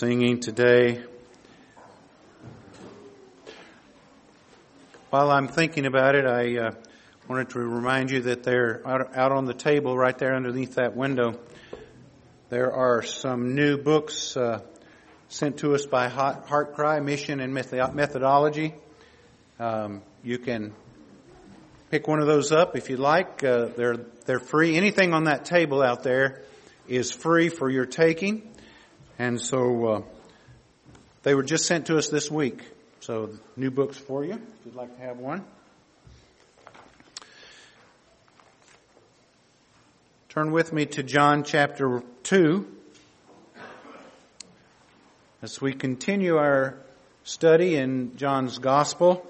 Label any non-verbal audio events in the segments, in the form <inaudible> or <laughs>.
singing today. While I'm thinking about it, I uh, wanted to remind you that they're out, out on the table right there underneath that window. There are some new books uh, sent to us by Heart Cry Mission and Methodology. Um, you can pick one of those up if you like. Uh, they're they're free. Anything on that table out there is free for your taking. And so uh, they were just sent to us this week. So new books for you, if you'd like to have one. Turn with me to John chapter 2 as we continue our study in John's Gospel.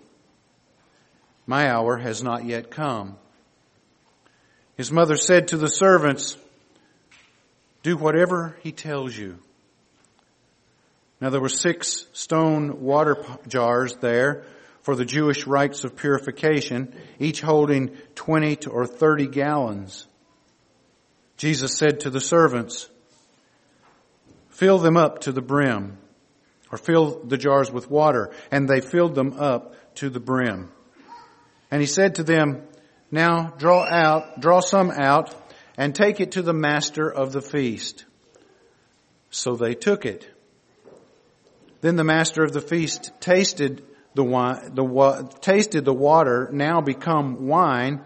My hour has not yet come. His mother said to the servants, Do whatever he tells you. Now there were six stone water jars there for the Jewish rites of purification, each holding 20 or 30 gallons. Jesus said to the servants, Fill them up to the brim, or fill the jars with water, and they filled them up to the brim. And he said to them, Now draw out, draw some out, and take it to the master of the feast. So they took it. Then the master of the feast tasted the wine, the tasted the water now become wine,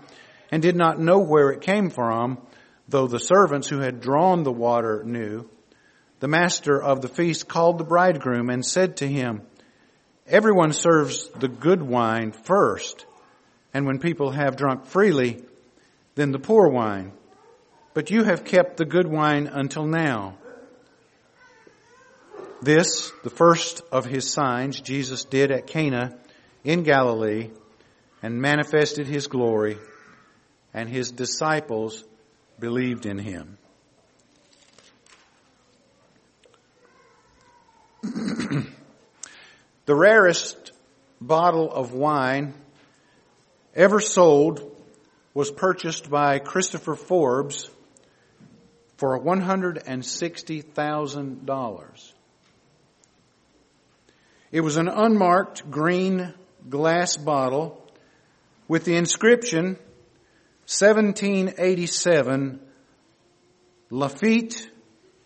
and did not know where it came from, though the servants who had drawn the water knew. The master of the feast called the bridegroom and said to him, Everyone serves the good wine first and when people have drunk freely, then the poor wine. But you have kept the good wine until now. This, the first of his signs, Jesus did at Cana in Galilee and manifested his glory, and his disciples believed in him. <clears throat> the rarest bottle of wine ever sold was purchased by Christopher Forbes for $160,000. It was an unmarked green glass bottle with the inscription 1787 Lafite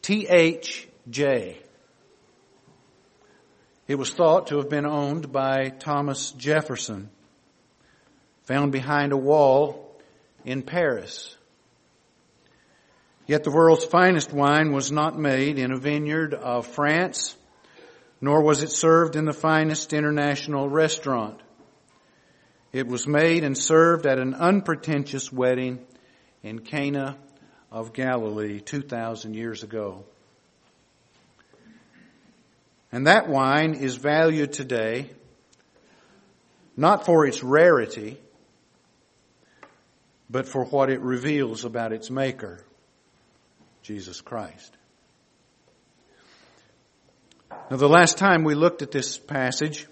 THJ. It was thought to have been owned by Thomas Jefferson found behind a wall in Paris. Yet the world's finest wine was not made in a vineyard of France, nor was it served in the finest international restaurant. It was made and served at an unpretentious wedding in Cana of Galilee 2,000 years ago. And that wine is valued today not for its rarity, but for what it reveals about its maker, Jesus Christ. Now, the last time we looked at this passage,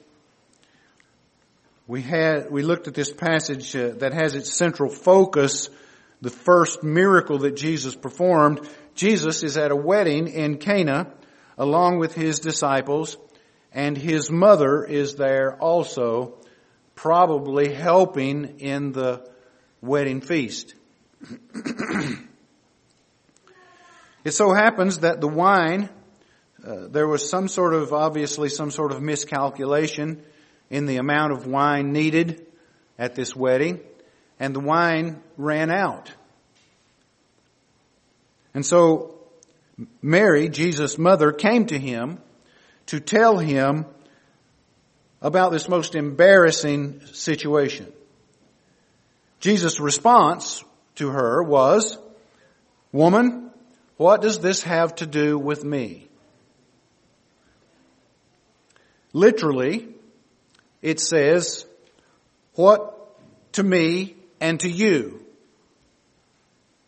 we had we looked at this passage uh, that has its central focus the first miracle that Jesus performed. Jesus is at a wedding in Cana along with his disciples, and his mother is there also, probably helping in the wedding feast. <clears throat> it so happens that the wine, uh, there was some sort of, obviously some sort of miscalculation in the amount of wine needed at this wedding, and the wine ran out. And so Mary, Jesus' mother, came to him to tell him about this most embarrassing situation. Jesus' response to her was, Woman, what does this have to do with me? Literally, it says, What to me and to you?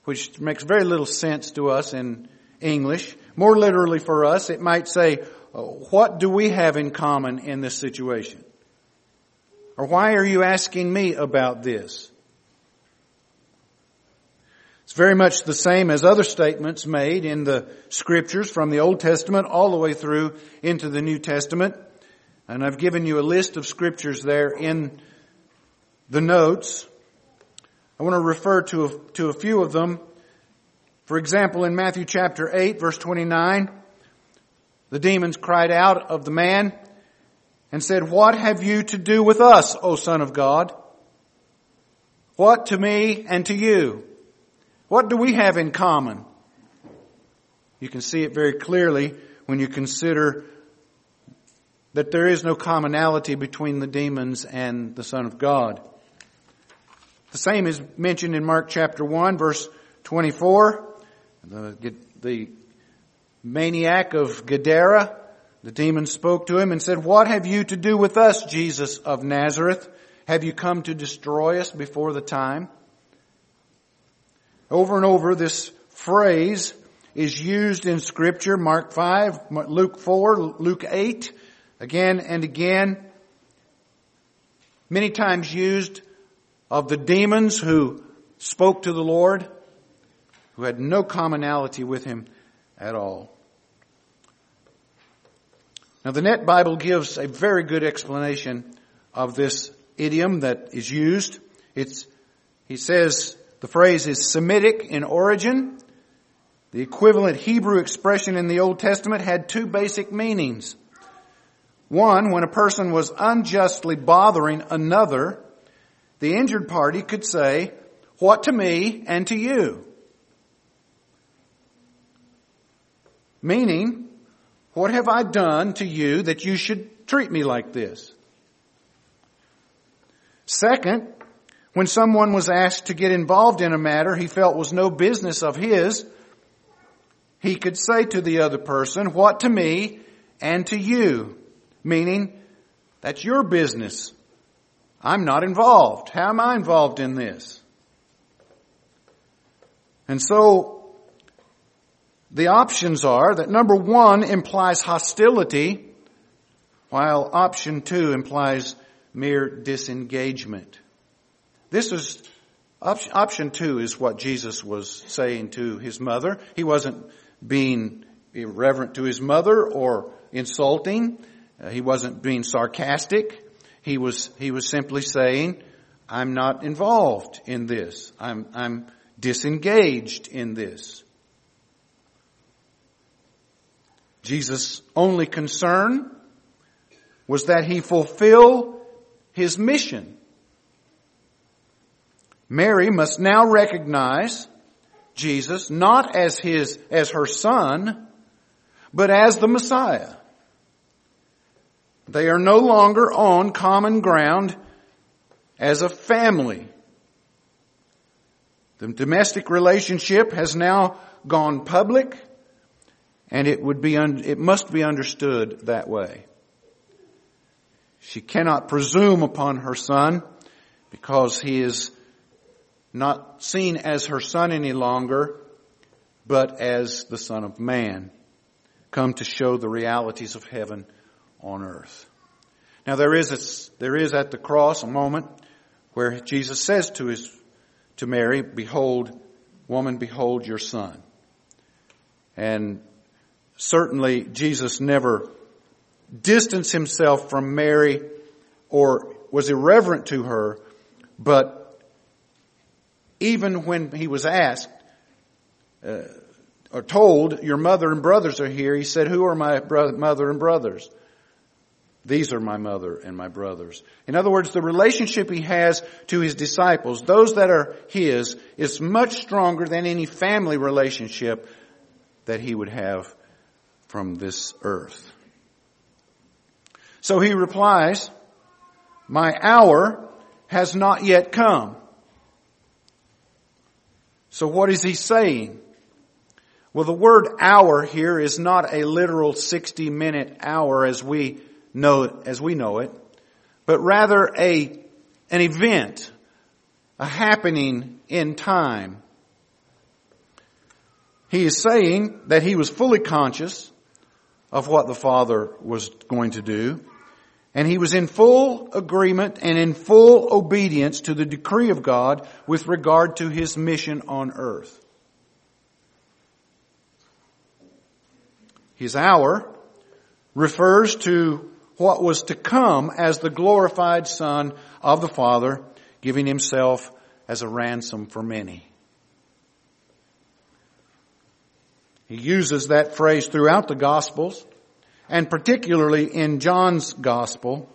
Which makes very little sense to us in English. More literally for us, it might say, What do we have in common in this situation? Or why are you asking me about this? It's very much the same as other statements made in the scriptures from the Old Testament all the way through into the New Testament. And I've given you a list of scriptures there in the notes. I want to refer to a, to a few of them. For example, in Matthew chapter 8 verse 29, the demons cried out of the man and said, What have you to do with us, O Son of God? What to me and to you? What do we have in common? You can see it very clearly when you consider that there is no commonality between the demons and the Son of God. The same is mentioned in Mark chapter 1 verse 24. The, the maniac of Gadara, the demon spoke to him and said, What have you to do with us, Jesus of Nazareth? Have you come to destroy us before the time? Over and over, this phrase is used in scripture, Mark 5, Luke 4, Luke 8, again and again. Many times used of the demons who spoke to the Lord, who had no commonality with him at all. Now the Net Bible gives a very good explanation of this idiom that is used. It's, he says, the phrase is Semitic in origin. The equivalent Hebrew expression in the Old Testament had two basic meanings. One, when a person was unjustly bothering another, the injured party could say, what to me and to you? Meaning, what have I done to you that you should treat me like this? Second, when someone was asked to get involved in a matter he felt was no business of his, he could say to the other person, what to me and to you? Meaning, that's your business. I'm not involved. How am I involved in this? And so, the options are that number one implies hostility, while option two implies mere disengagement. This is, option two is what Jesus was saying to his mother. He wasn't being irreverent to his mother or insulting. Uh, he wasn't being sarcastic. He was, he was simply saying, I'm not involved in this. I'm, I'm disengaged in this. Jesus' only concern was that he fulfill his mission Mary must now recognize Jesus not as his, as her son, but as the Messiah. They are no longer on common ground as a family. The domestic relationship has now gone public and it would be, un- it must be understood that way. She cannot presume upon her son because he is not seen as her son any longer, but as the son of man, come to show the realities of heaven on earth. Now there is a, there is at the cross a moment where Jesus says to his, to Mary, behold, woman, behold your son. And certainly Jesus never distanced himself from Mary or was irreverent to her, but even when he was asked uh, or told, your mother and brothers are here, he said, who are my bro- mother and brothers? These are my mother and my brothers. In other words, the relationship he has to his disciples, those that are his, is much stronger than any family relationship that he would have from this earth. So he replies, my hour has not yet come. So what is he saying? Well, the word hour here is not a literal 60 minute hour as we know, as we know it, but rather a, an event, a happening in time. He is saying that he was fully conscious of what the Father was going to do, and he was in full agreement and in full obedience to the decree of God with regard to his mission on earth. His hour refers to what was to come as the glorified Son of the Father, giving himself as a ransom for many. He uses that phrase throughout the Gospels, and particularly in John's Gospel.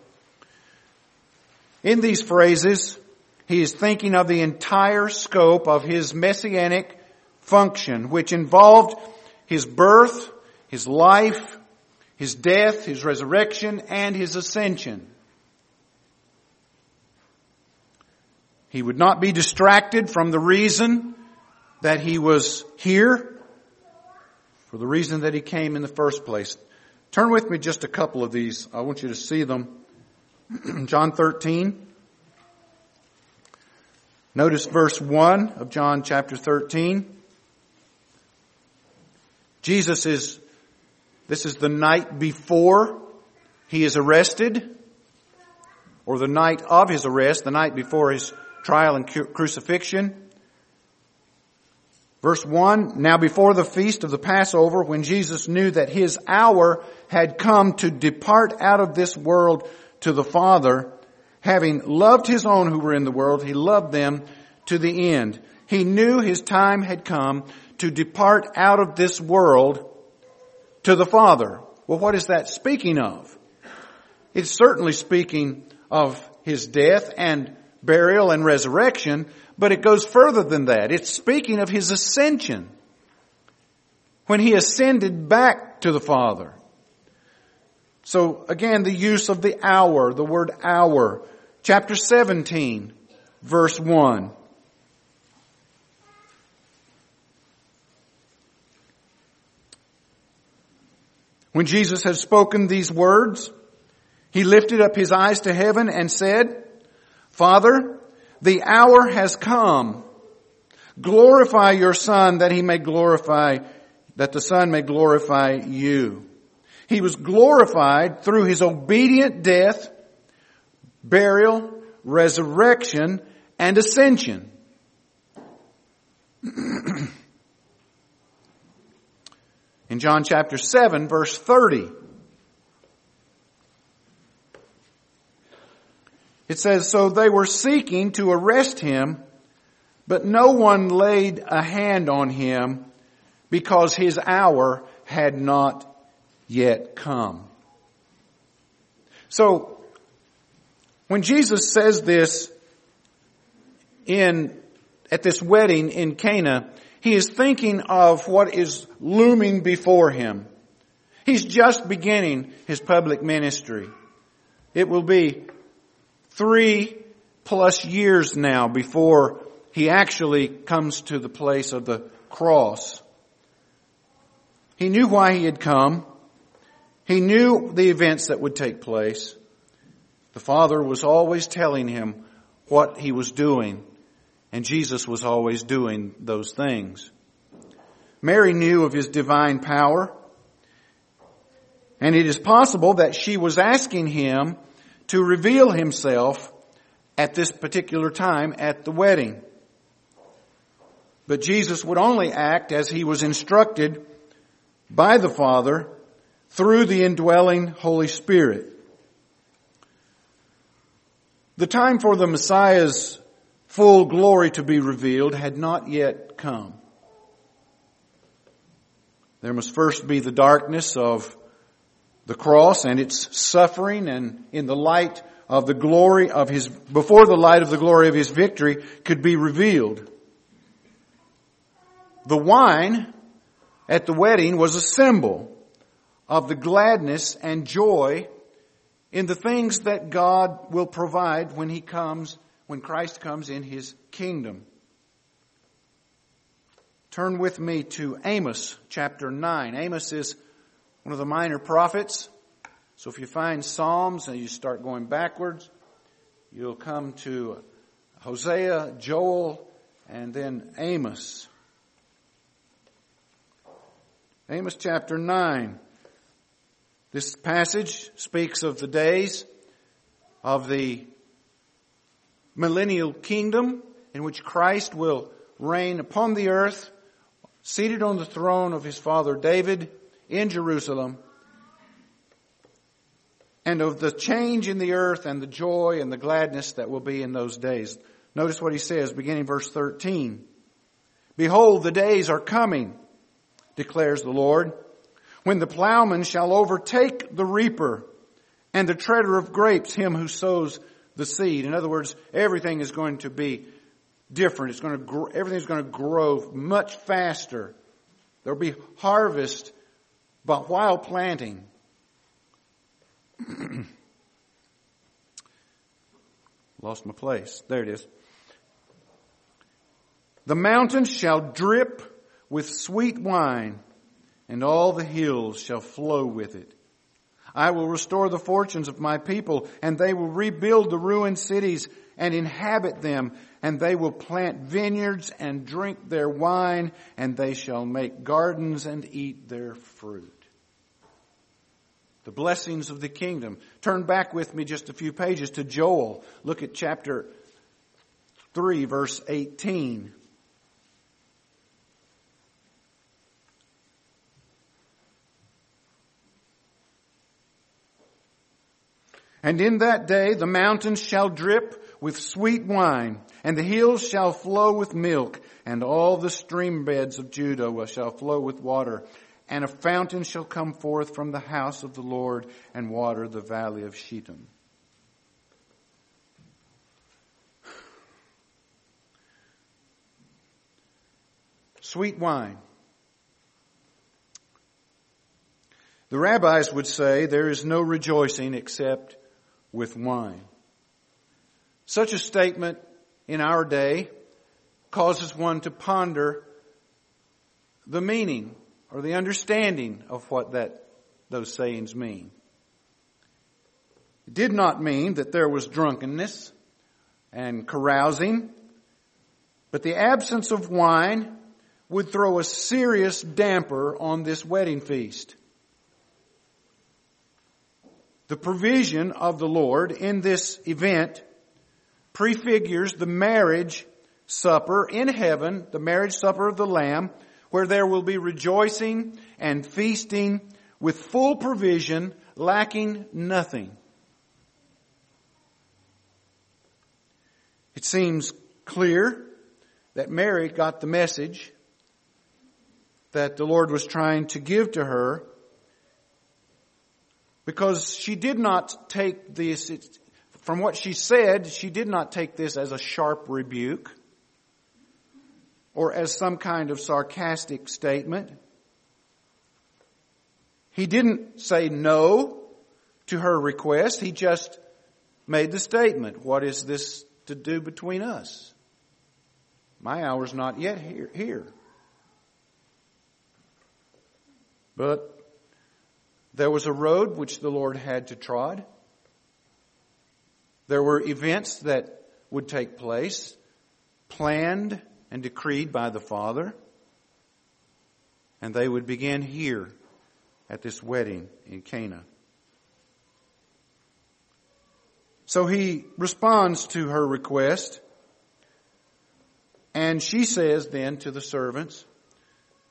In these phrases, he is thinking of the entire scope of his messianic function, which involved his birth, his life, his death, his resurrection, and his ascension. He would not be distracted from the reason that he was here for the reason that he came in the first place. Turn with me just a couple of these. I want you to see them. <clears throat> John 13. Notice verse 1 of John chapter 13. Jesus is, this is the night before he is arrested, or the night of his arrest, the night before his trial and crucifixion. Verse 1, now before the feast of the Passover, when Jesus knew that his hour had come to depart out of this world to the Father, having loved his own who were in the world, he loved them to the end. He knew his time had come to depart out of this world to the Father. Well, what is that speaking of? It's certainly speaking of his death and burial and resurrection, but it goes further than that. It's speaking of his ascension. When he ascended back to the Father. So again, the use of the hour, the word hour. Chapter 17, verse 1. When Jesus had spoken these words, he lifted up his eyes to heaven and said, Father, the hour has come. Glorify your son that he may glorify, that the son may glorify you. He was glorified through his obedient death, burial, resurrection, and ascension. <clears throat> In John chapter 7 verse 30, It says, so they were seeking to arrest him, but no one laid a hand on him because his hour had not yet come. So, when Jesus says this in, at this wedding in Cana, he is thinking of what is looming before him. He's just beginning his public ministry. It will be three plus years now before he actually comes to the place of the cross. He knew why he had come. He knew the events that would take place. The Father was always telling him what he was doing, and Jesus was always doing those things. Mary knew of his divine power, and it is possible that she was asking him to reveal himself at this particular time at the wedding. But Jesus would only act as he was instructed by the Father through the indwelling Holy Spirit. The time for the Messiah's full glory to be revealed had not yet come. There must first be the darkness of the cross and its suffering and in the light of the glory of his, before the light of the glory of his victory could be revealed. The wine at the wedding was a symbol of the gladness and joy in the things that God will provide when He comes, when Christ comes in His kingdom. Turn with me to Amos chapter 9. Amos is one of the minor prophets. So if you find Psalms and you start going backwards, you'll come to Hosea, Joel, and then Amos. Amos chapter 9. This passage speaks of the days of the millennial kingdom in which Christ will reign upon the earth, seated on the throne of his father David in Jerusalem, and of the change in the earth and the joy and the gladness that will be in those days. Notice what he says beginning verse 13. Behold, the days are coming, declares the Lord, when the plowman shall overtake the reaper and the treader of grapes, him who sows the seed. In other words, everything is going to be different. It's going to everything's going to grow much faster. There'll be harvest, but while planting. <clears throat> Lost my place. There it is. The mountains shall drip with sweet wine and all the hills shall flow with it. I will restore the fortunes of my people, and they will rebuild the ruined cities and inhabit them, and they will plant vineyards and drink their wine, and they shall make gardens and eat their fruit. The blessings of the kingdom. Turn back with me just a few pages to Joel. Look at chapter 3, verse 18. And in that day the mountains shall drip with sweet wine, and the hills shall flow with milk, and all the stream beds of Judah shall flow with water. And a fountain shall come forth from the house of the Lord and water the valley of Shittim. Sweet wine. The rabbis would say there is no rejoicing except with wine. Such a statement in our day causes one to ponder the meaning or the understanding of what that, those sayings mean. It did not mean that there was drunkenness and carousing, but the absence of wine would throw a serious damper on this wedding feast. The provision of the Lord in this event prefigures the marriage supper in heaven, the marriage supper of the Lamb, where there will be rejoicing and feasting with full provision, lacking nothing. It seems clear that Mary got the message that the Lord was trying to give to her because she did not take this, from what she said, she did not take this as a sharp rebuke or as some kind of sarcastic statement. He didn't say no to her request. He just made the statement, what is this to do between us? My hour's not yet here. here. But there was a road which the Lord had to trod. There were events that would take place, planned and decreed by the Father. And they would begin here at this wedding in Cana. So he responds to her request. And she says then to the servants,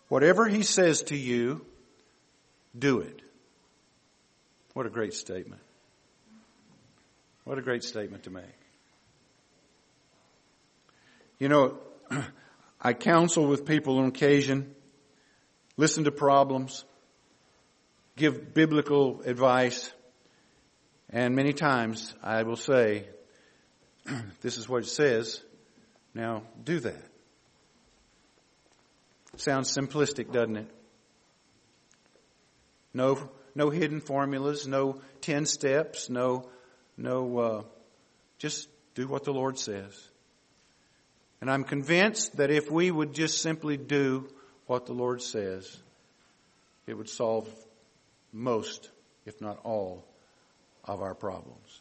whatever he says to you, do it. What a great statement. What a great statement to make. You know, <clears throat> I counsel with people on occasion, listen to problems, give biblical advice, and many times I will say, <clears throat> this is what it says, now do that. Sounds simplistic, doesn't it? No, no hidden formulas, no 10 steps, no, no, uh, just do what the Lord says. And I'm convinced that if we would just simply do what the Lord says, it would solve most, if not all, of our problems.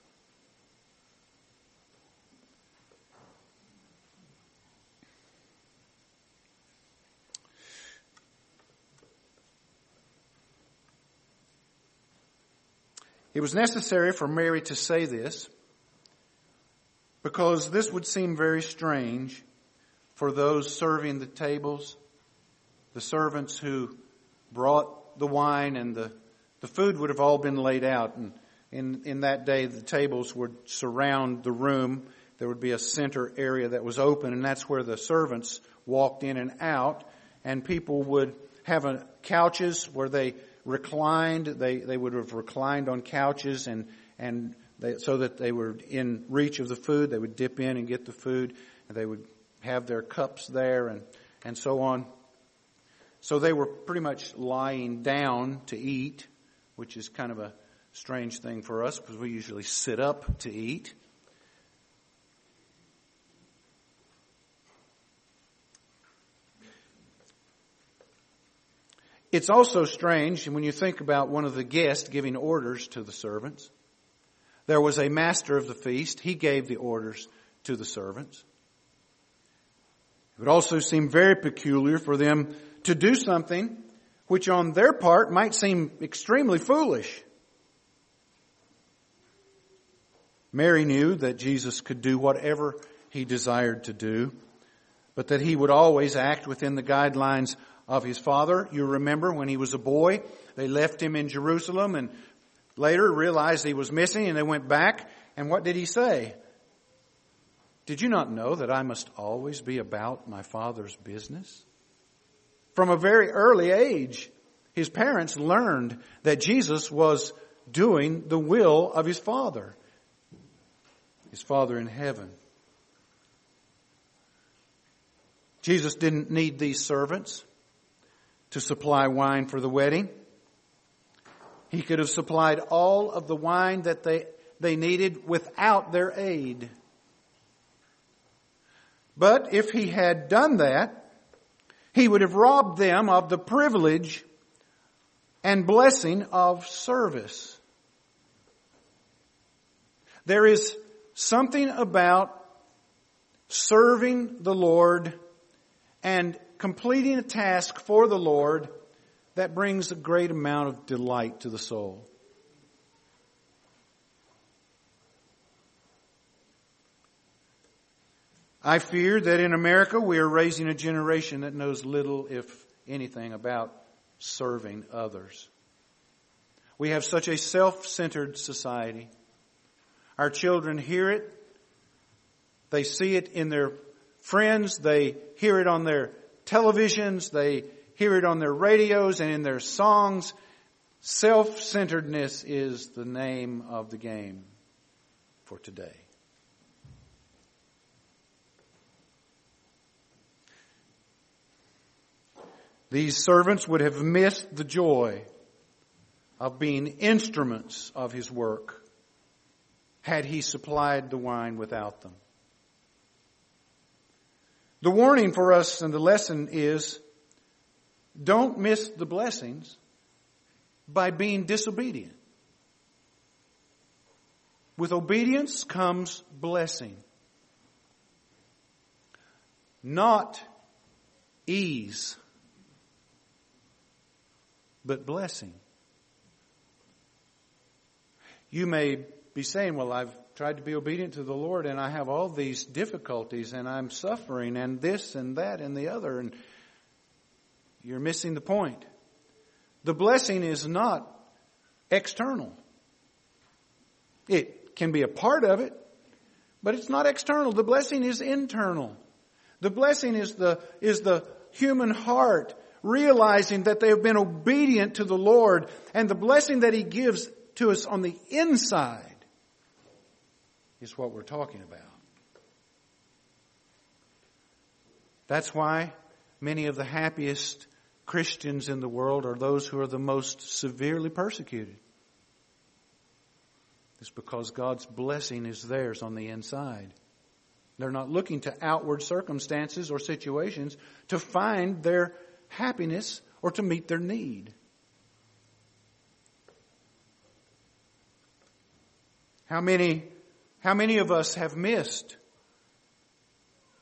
It was necessary for Mary to say this because this would seem very strange for those serving the tables, the servants who brought the wine and the, the food would have all been laid out. And in, in that day, the tables would surround the room. There would be a center area that was open, and that's where the servants walked in and out. And people would have a, couches where they reclined. They, they would have reclined on couches and, and they, so that they were in reach of the food. They would dip in and get the food. And they would have their cups there and, and so on. So they were pretty much lying down to eat, which is kind of a strange thing for us because we usually sit up to eat. It's also strange when you think about one of the guests giving orders to the servants. There was a master of the feast. He gave the orders to the servants. It would also seem very peculiar for them to do something which on their part might seem extremely foolish. Mary knew that Jesus could do whatever he desired to do, but that he would always act within the guidelines of his father. You remember when he was a boy, they left him in Jerusalem and later realized he was missing and they went back. And what did he say? Did you not know that I must always be about my father's business? From a very early age, his parents learned that Jesus was doing the will of his father, his father in heaven. Jesus didn't need these servants to supply wine for the wedding. He could have supplied all of the wine that they, they needed without their aid. But if he had done that, he would have robbed them of the privilege and blessing of service. There is something about serving the Lord and completing a task for the Lord that brings a great amount of delight to the soul. I fear that in America we are raising a generation that knows little, if anything, about serving others. We have such a self-centered society. Our children hear it. They see it in their friends. They hear it on their televisions, they hear it on their radios and in their songs. Self-centeredness is the name of the game for today. These servants would have missed the joy of being instruments of his work had he supplied the wine without them. The warning for us and the lesson is don't miss the blessings by being disobedient. With obedience comes blessing. Not ease, but blessing. You may be saying, well, I've tried to be obedient to the Lord and I have all these difficulties and I'm suffering and this and that and the other and you're missing the point. The blessing is not external. It can be a part of it, but it's not external. The blessing is internal. The blessing is the, is the human heart realizing that they have been obedient to the Lord and the blessing that He gives to us on the inside is what we're talking about. That's why many of the happiest Christians in the world are those who are the most severely persecuted. It's because God's blessing is theirs on the inside. They're not looking to outward circumstances or situations to find their happiness or to meet their need. How many, how many of us have missed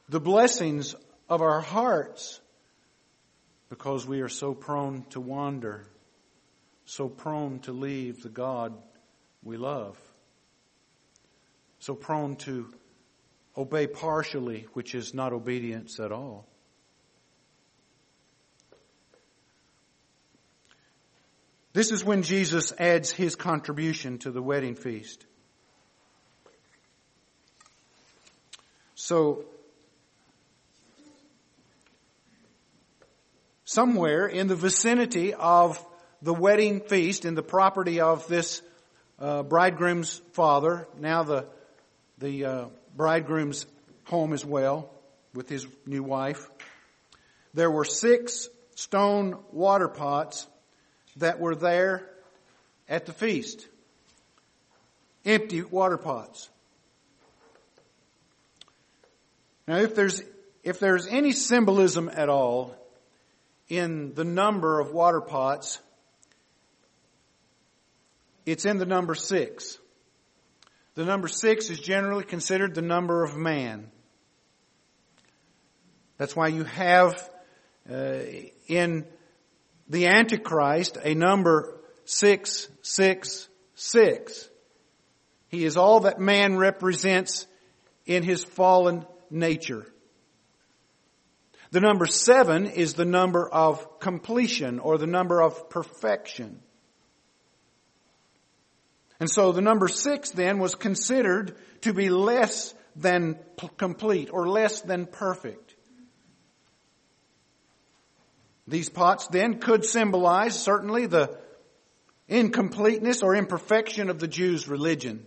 the blessings of our hearts because we are so prone to wander, so prone to leave the God we love, so prone to obey partially, which is not obedience at all. This is when Jesus adds his contribution to the wedding feast. So, somewhere in the vicinity of the wedding feast, in the property of this uh, bridegroom's father, now the the uh, bridegroom's home as well with his new wife. There were six stone water pots that were there at the feast. Empty water pots. Now, if there's, if there's any symbolism at all in the number of water pots, it's in the number six. The number six is generally considered the number of man. That's why you have uh, in the Antichrist a number six, six, six. He is all that man represents in his fallen nature. The number seven is the number of completion or the number of perfection. And so the number six then was considered to be less than complete or less than perfect. These pots then could symbolize certainly the incompleteness or imperfection of the Jews' religion.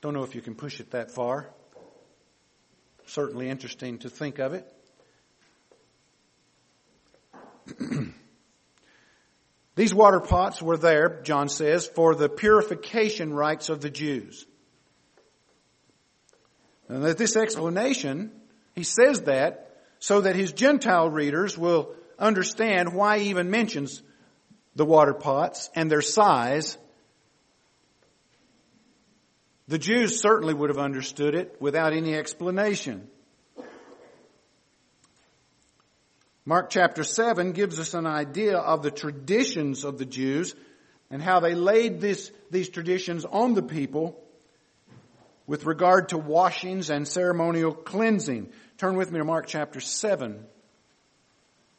Don't know if you can push it that far certainly interesting to think of it. <clears throat> These water pots were there, John says, for the purification rites of the Jews. And that this explanation, he says that so that his Gentile readers will understand why he even mentions the water pots and their size the Jews certainly would have understood it without any explanation. Mark chapter 7 gives us an idea of the traditions of the Jews and how they laid this, these traditions on the people with regard to washings and ceremonial cleansing. Turn with me to Mark chapter 7.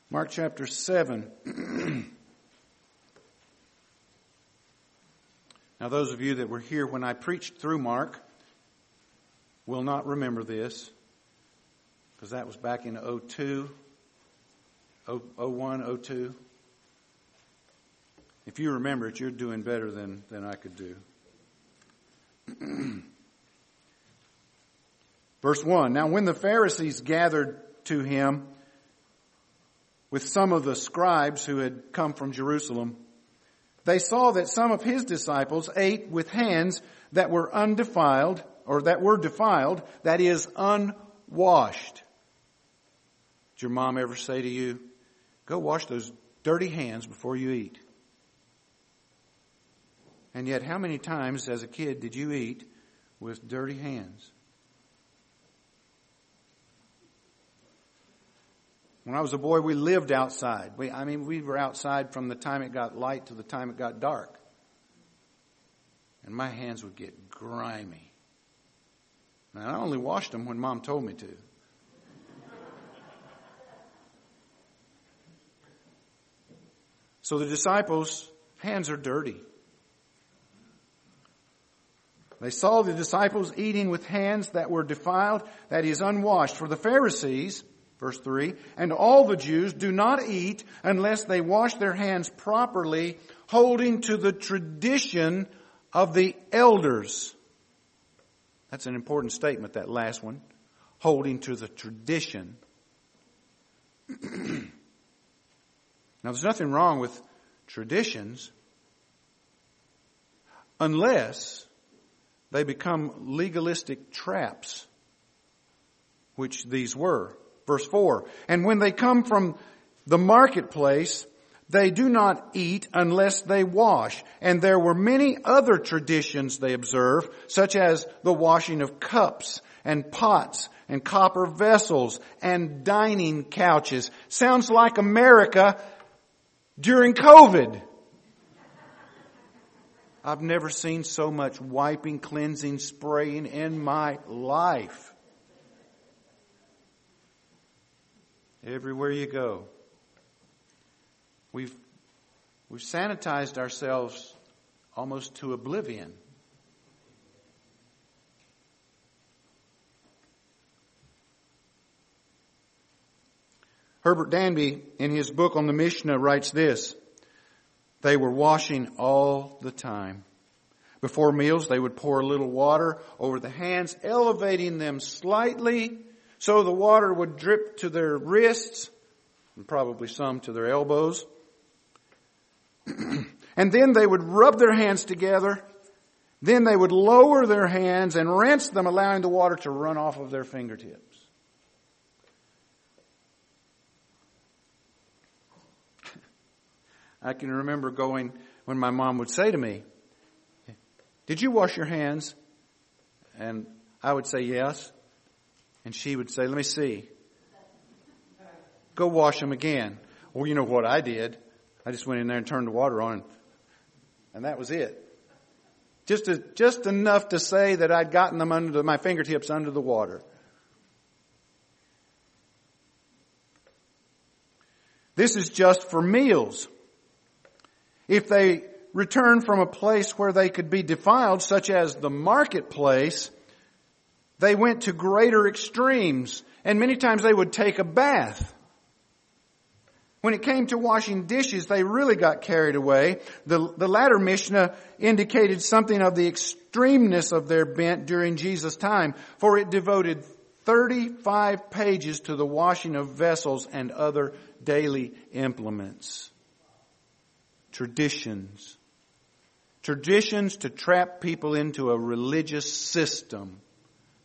Mark chapter 7. <clears throat> Now, those of you that were here when I preached through Mark will not remember this because that was back in 02, 01, 02. If you remember it, you're doing better than, than I could do. <clears throat> Verse 1 Now, when the Pharisees gathered to him with some of the scribes who had come from Jerusalem, they saw that some of his disciples ate with hands that were undefiled, or that were defiled, that is, unwashed. Did your mom ever say to you, go wash those dirty hands before you eat? And yet, how many times as a kid did you eat with dirty hands? When I was a boy, we lived outside. We, I mean, we were outside from the time it got light to the time it got dark. And my hands would get grimy. And I only washed them when mom told me to. So the disciples' hands are dirty. They saw the disciples eating with hands that were defiled, that is unwashed. For the Pharisees, Verse 3, and all the Jews do not eat unless they wash their hands properly, holding to the tradition of the elders. That's an important statement, that last one. Holding to the tradition. <clears throat> Now, there's nothing wrong with traditions unless they become legalistic traps, which these were. Verse 4. And when they come from the marketplace, they do not eat unless they wash. And there were many other traditions they observe, such as the washing of cups and pots and copper vessels and dining couches. Sounds like America during COVID. I've never seen so much wiping, cleansing, spraying in my life. Everywhere you go. We've, we've sanitized ourselves almost to oblivion. Herbert Danby, in his book on the Mishnah, writes this They were washing all the time. Before meals, they would pour a little water over the hands, elevating them slightly so the water would drip to their wrists, and probably some to their elbows. <clears throat> and then they would rub their hands together. Then they would lower their hands and rinse them, allowing the water to run off of their fingertips. I can remember going when my mom would say to me, Did you wash your hands? And I would say yes. And she would say, Let me see. Go wash them again. Well, you know what I did? I just went in there and turned the water on, and that was it. Just, just enough to say that I'd gotten them under the, my fingertips under the water. This is just for meals. If they return from a place where they could be defiled, such as the marketplace, they went to greater extremes, and many times they would take a bath. When it came to washing dishes, they really got carried away. The, the latter Mishnah indicated something of the extremeness of their bent during Jesus' time, for it devoted 35 pages to the washing of vessels and other daily implements. Traditions. Traditions to trap people into a religious system,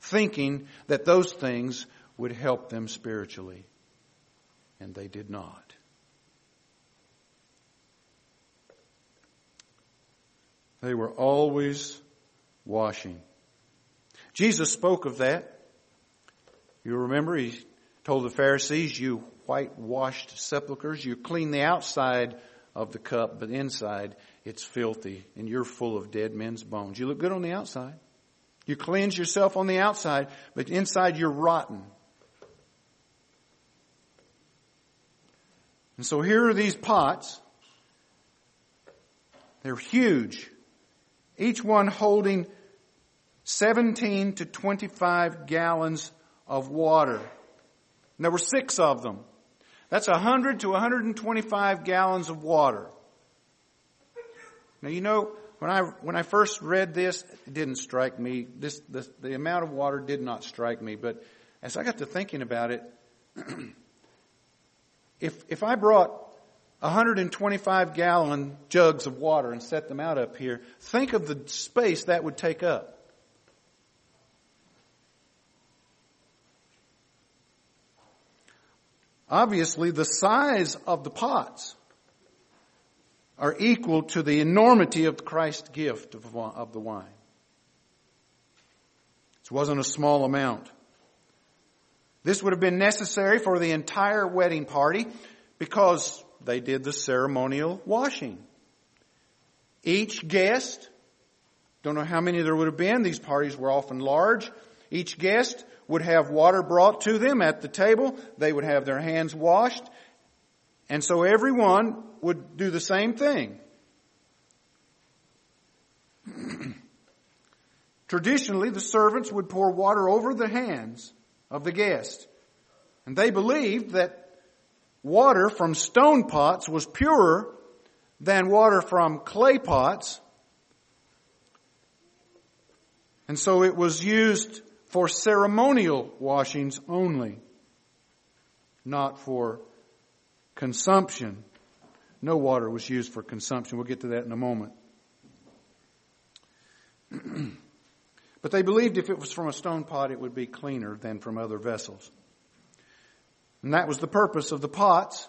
thinking that those things would help them spiritually. And they did not. They were always washing. Jesus spoke of that. You remember he told the Pharisees, you whitewashed sepulchres, you clean the outside of the cup, but inside it's filthy and you're full of dead men's bones. You look good on the outside. You cleanse yourself on the outside, but inside you're rotten. And so here are these pots. They're huge each one holding 17 to 25 gallons of water. And there were six of them. That's 100 to 125 gallons of water. Now you know, when I, when I first read this, it didn't strike me. This, this, the amount of water did not strike me, but as I got to thinking about it, <clears throat> if, if I brought 125 gallon jugs of water and set them out up here, think of the space that would take up. Obviously, the size of the pots are equal to the enormity of Christ's gift of the wine. This wasn't a small amount. This would have been necessary for the entire wedding party because they did the ceremonial washing. Each guest, don't know how many there would have been, these parties were often large. Each guest would have water brought to them at the table. They would have their hands washed. And so everyone would do the same thing. <clears throat> Traditionally, the servants would pour water over the hands of the guest. And they believed that water from stone pots was purer than water from clay pots. And so it was used for ceremonial washings only, not for consumption. No water was used for consumption. We'll get to that in a moment. <clears throat> but they believed if it was from a stone pot, it would be cleaner than from other vessels. And that was the purpose of the pots.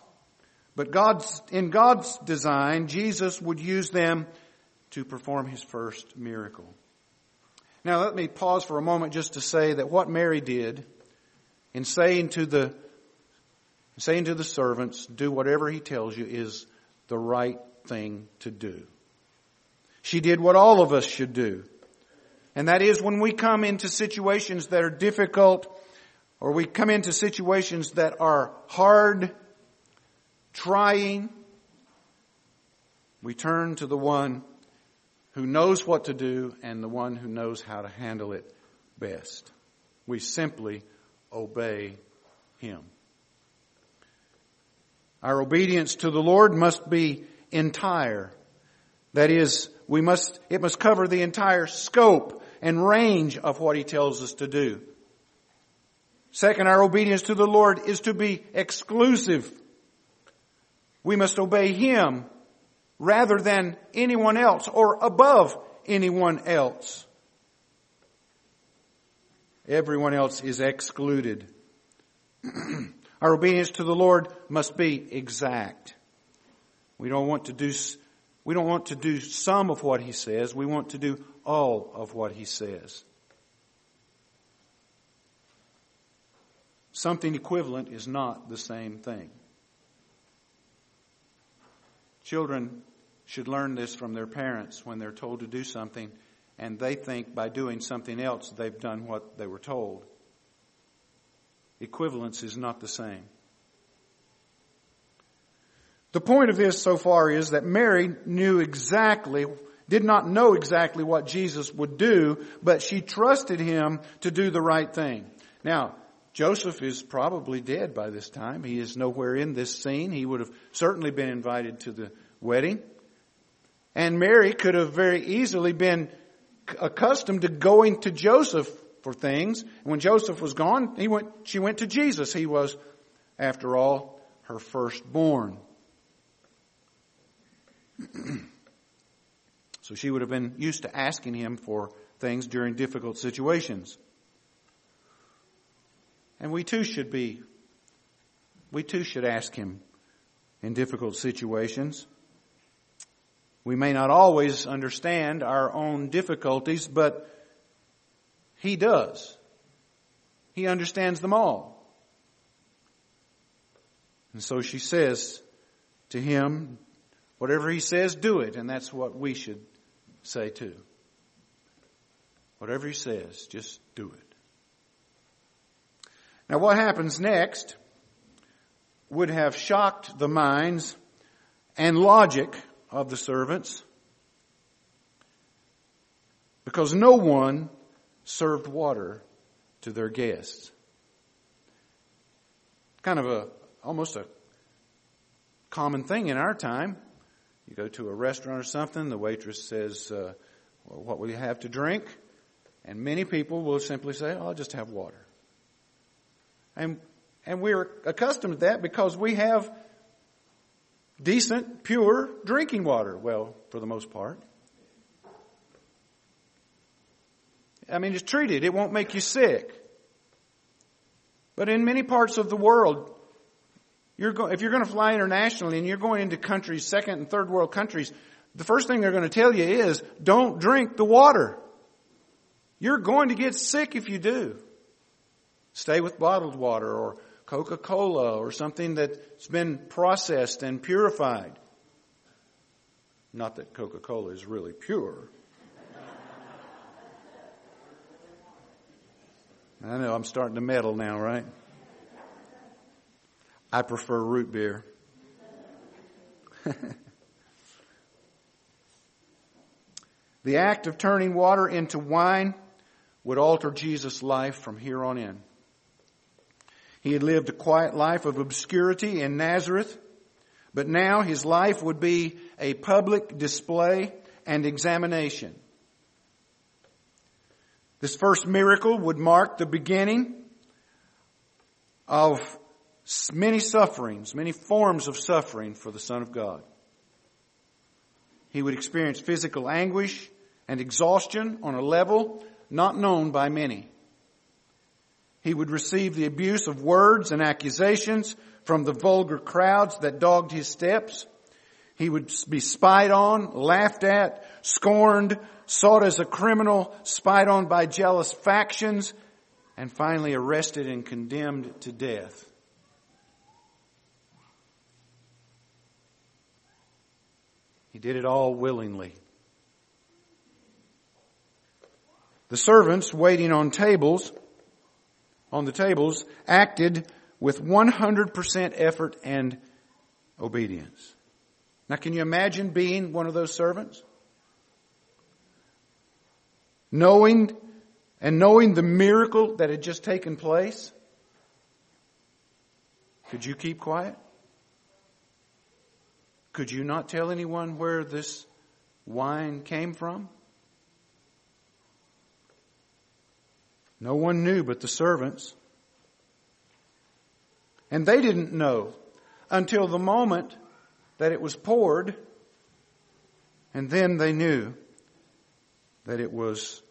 But God's, in God's design, Jesus would use them to perform his first miracle. Now let me pause for a moment just to say that what Mary did in saying to the, saying to the servants, do whatever he tells you is the right thing to do. She did what all of us should do. And that is when we come into situations that are difficult or we come into situations that are hard, trying, we turn to the one who knows what to do and the one who knows how to handle it best. We simply obey him. Our obedience to the Lord must be entire. That is, we must, it must cover the entire scope and range of what he tells us to do. Second, our obedience to the Lord is to be exclusive. We must obey him rather than anyone else or above anyone else. Everyone else is excluded. <clears throat> Our obedience to the Lord must be exact. We don't want to do, we don't want to do some of what He says. We want to do all of what He says. Something equivalent is not the same thing. Children should learn this from their parents when they're told to do something and they think by doing something else they've done what they were told. Equivalence is not the same. The point of this so far is that Mary knew exactly, did not know exactly what Jesus would do, but she trusted him to do the right thing. Now, Joseph is probably dead by this time. He is nowhere in this scene. He would have certainly been invited to the wedding. And Mary could have very easily been accustomed to going to Joseph for things. And when Joseph was gone, he went, she went to Jesus. He was, after all, her firstborn. <clears throat> so she would have been used to asking him for things during difficult situations. And we too should be, we too should ask him in difficult situations. We may not always understand our own difficulties, but He does. He understands them all. And so she says to him, whatever he says, do it. And that's what we should say too. Whatever he says, just do it. Now what happens next would have shocked the minds and logic of the servants because no one served water to their guests. Kind of a, almost a common thing in our time. You go to a restaurant or something, the waitress says, uh, well, what will you have to drink? And many people will simply say, oh, I'll just have water. And, and we're accustomed to that because we have decent, pure drinking water. Well, for the most part. I mean, just treat it. It won't make you sick. But in many parts of the world, you're go- if you're going to fly internationally and you're going into countries, second and third world countries, the first thing they're going to tell you is don't drink the water. You're going to get sick if you do. Stay with bottled water or Coca-Cola or something that's been processed and purified. Not that Coca-Cola is really pure. I know I'm starting to meddle now, right? I prefer root beer. <laughs> the act of turning water into wine would alter Jesus' life from here on in. He had lived a quiet life of obscurity in Nazareth, but now his life would be a public display and examination. This first miracle would mark the beginning of many sufferings, many forms of suffering for the Son of God. He would experience physical anguish and exhaustion on a level not known by many. He would receive the abuse of words and accusations from the vulgar crowds that dogged his steps. He would be spied on, laughed at, scorned, sought as a criminal, spied on by jealous factions, and finally arrested and condemned to death. He did it all willingly. The servants waiting on tables, on the tables, acted with 100% effort and obedience. Now can you imagine being one of those servants? Knowing and knowing the miracle that had just taken place? Could you keep quiet? Could you not tell anyone where this wine came from? No one knew but the servants. And they didn't know until the moment that it was poured, and then they knew that it was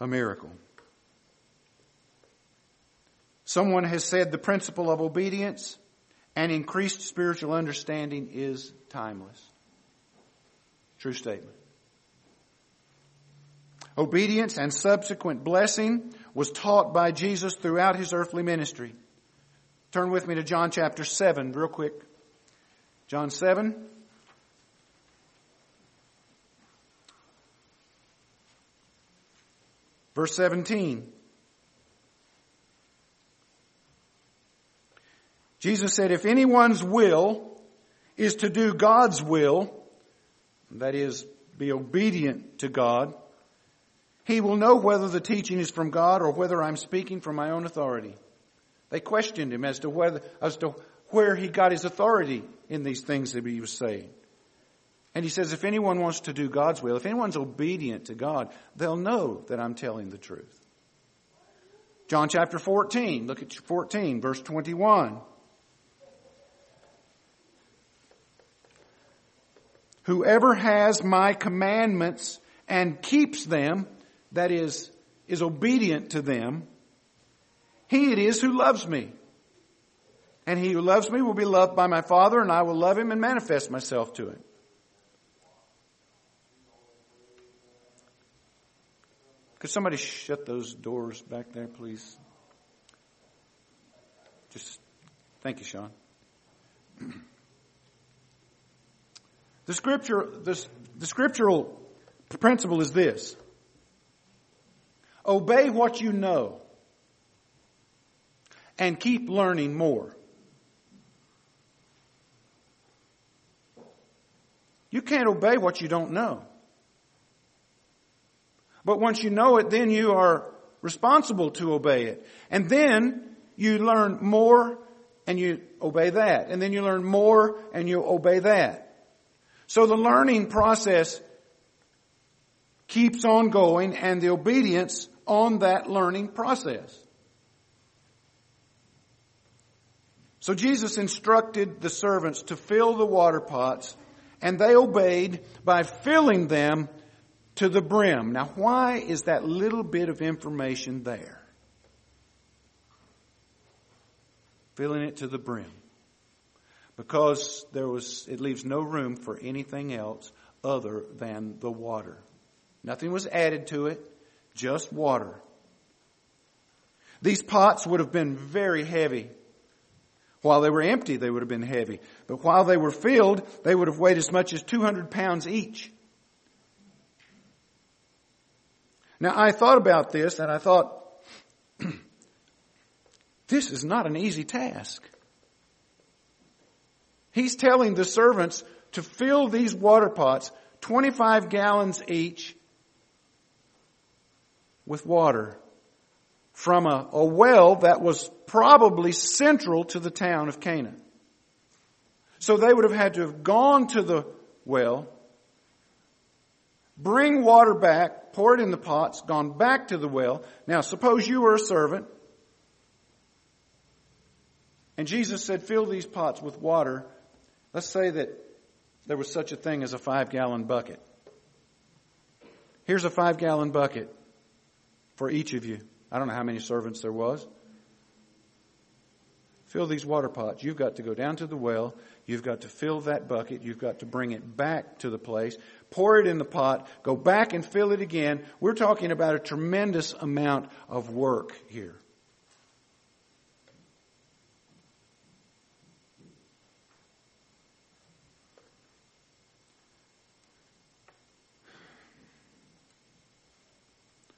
a miracle. Someone has said the principle of obedience and increased spiritual understanding is timeless. True statement. Obedience and subsequent blessing was taught by Jesus throughout his earthly ministry. Turn with me to John chapter 7 real quick. John 7. Verse 17. Jesus said, if anyone's will is to do God's will, that is, be obedient to God, he will know whether the teaching is from God or whether I'm speaking from my own authority. They questioned him as to whether, as to where he got his authority in these things that he was saying. And he says, if anyone wants to do God's will, if anyone's obedient to God, they'll know that I'm telling the truth. John chapter 14, look at 14, verse 21. Whoever has my commandments and keeps them, that is, is obedient to them, he it is who loves me. And he who loves me will be loved by my Father, and I will love him and manifest myself to him. Could somebody shut those doors back there, please? Just thank you, Sean. <clears throat> The scripture, the, the scriptural principle is this. Obey what you know and keep learning more. You can't obey what you don't know. But once you know it, then you are responsible to obey it. And then you learn more and you obey that. And then you learn more and you obey that. So the learning process keeps on going and the obedience on that learning process. So Jesus instructed the servants to fill the water pots and they obeyed by filling them to the brim. Now, why is that little bit of information there? Filling it to the brim. Because there was, it leaves no room for anything else other than the water. Nothing was added to it, just water. These pots would have been very heavy. While they were empty, they would have been heavy. But while they were filled, they would have weighed as much as 200 pounds each. Now I thought about this and I thought, <clears throat> this is not an easy task. He's telling the servants to fill these water pots, 25 gallons each, with water from a, a, well that was probably central to the town of Canaan. So they would have had to have gone to the well, bring water back, pour it in the pots, gone back to the well. Now suppose you were a servant, and Jesus said, fill these pots with water. Let's say that there was such a thing as a five gallon bucket. Here's a five gallon bucket for each of you. I don't know how many servants there was. Fill these water pots. You've got to go down to the well. You've got to fill that bucket. You've got to bring it back to the place. Pour it in the pot. Go back and fill it again. We're talking about a tremendous amount of work here.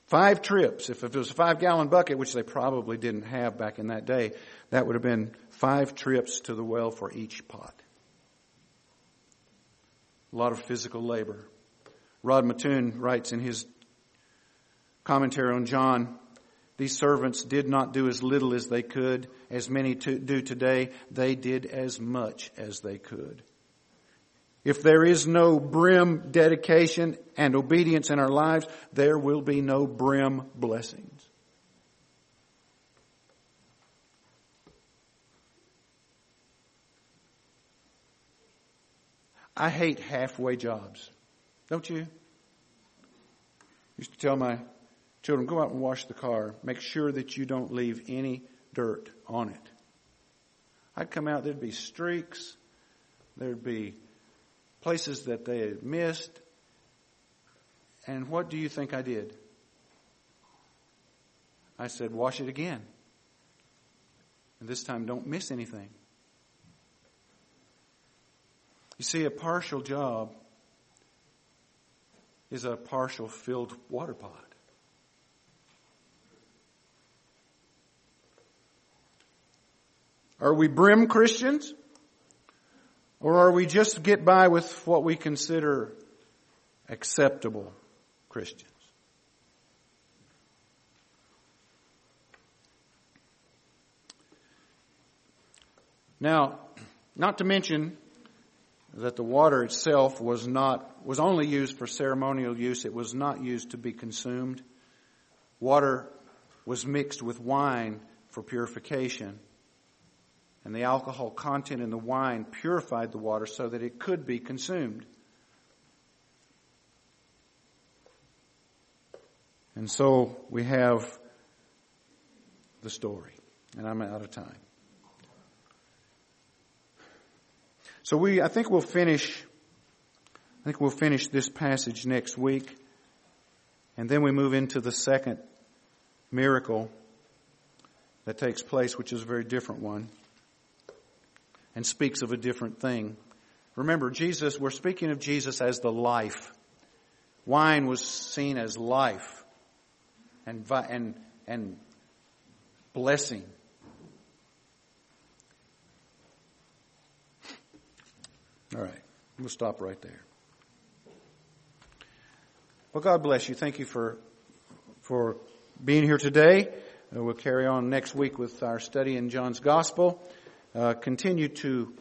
Five trips. If it was a five gallon bucket, which they probably didn't have back in that day, that would have been five trips to the well for each pot. A lot of physical labor. Rod Mattoon writes in his commentary on John, these servants did not do as little as they could, as many to do today. They did as much as they could. If there is no brim dedication and obedience in our lives, there will be no brim blessings. I hate halfway jobs. Don't you? I used to tell my children, go out and wash the car. Make sure that you don't leave any dirt on it. I'd come out, there'd be streaks, there'd be places that they had missed. And what do you think I did? I said, wash it again. And this time, don't miss anything. You see, a partial job is a partial filled water pot. Are we brim Christians? Or are we just get by with what we consider acceptable Christians? Now, not to mention that the water itself was not, was only used for ceremonial use. It was not used to be consumed. Water was mixed with wine for purification and the alcohol content in the wine purified the water so that it could be consumed. And so we have the story, and I'm out of time. So we, I think we'll finish, I think we'll finish this passage next week, and then we move into the second miracle that takes place, which is a very different one and speaks of a different thing. Remember, Jesus, we're speaking of Jesus as the life. Wine was seen as life and, and, and blessing. All right, we'll stop right there. Well, God bless you. Thank you for, for being here today. Uh, we'll carry on next week with our study in John's Gospel. Uh, continue to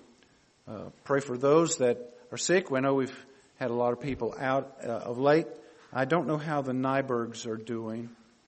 uh, pray for those that are sick. We know we've had a lot of people out uh, of late. I don't know how the Nybergs are doing.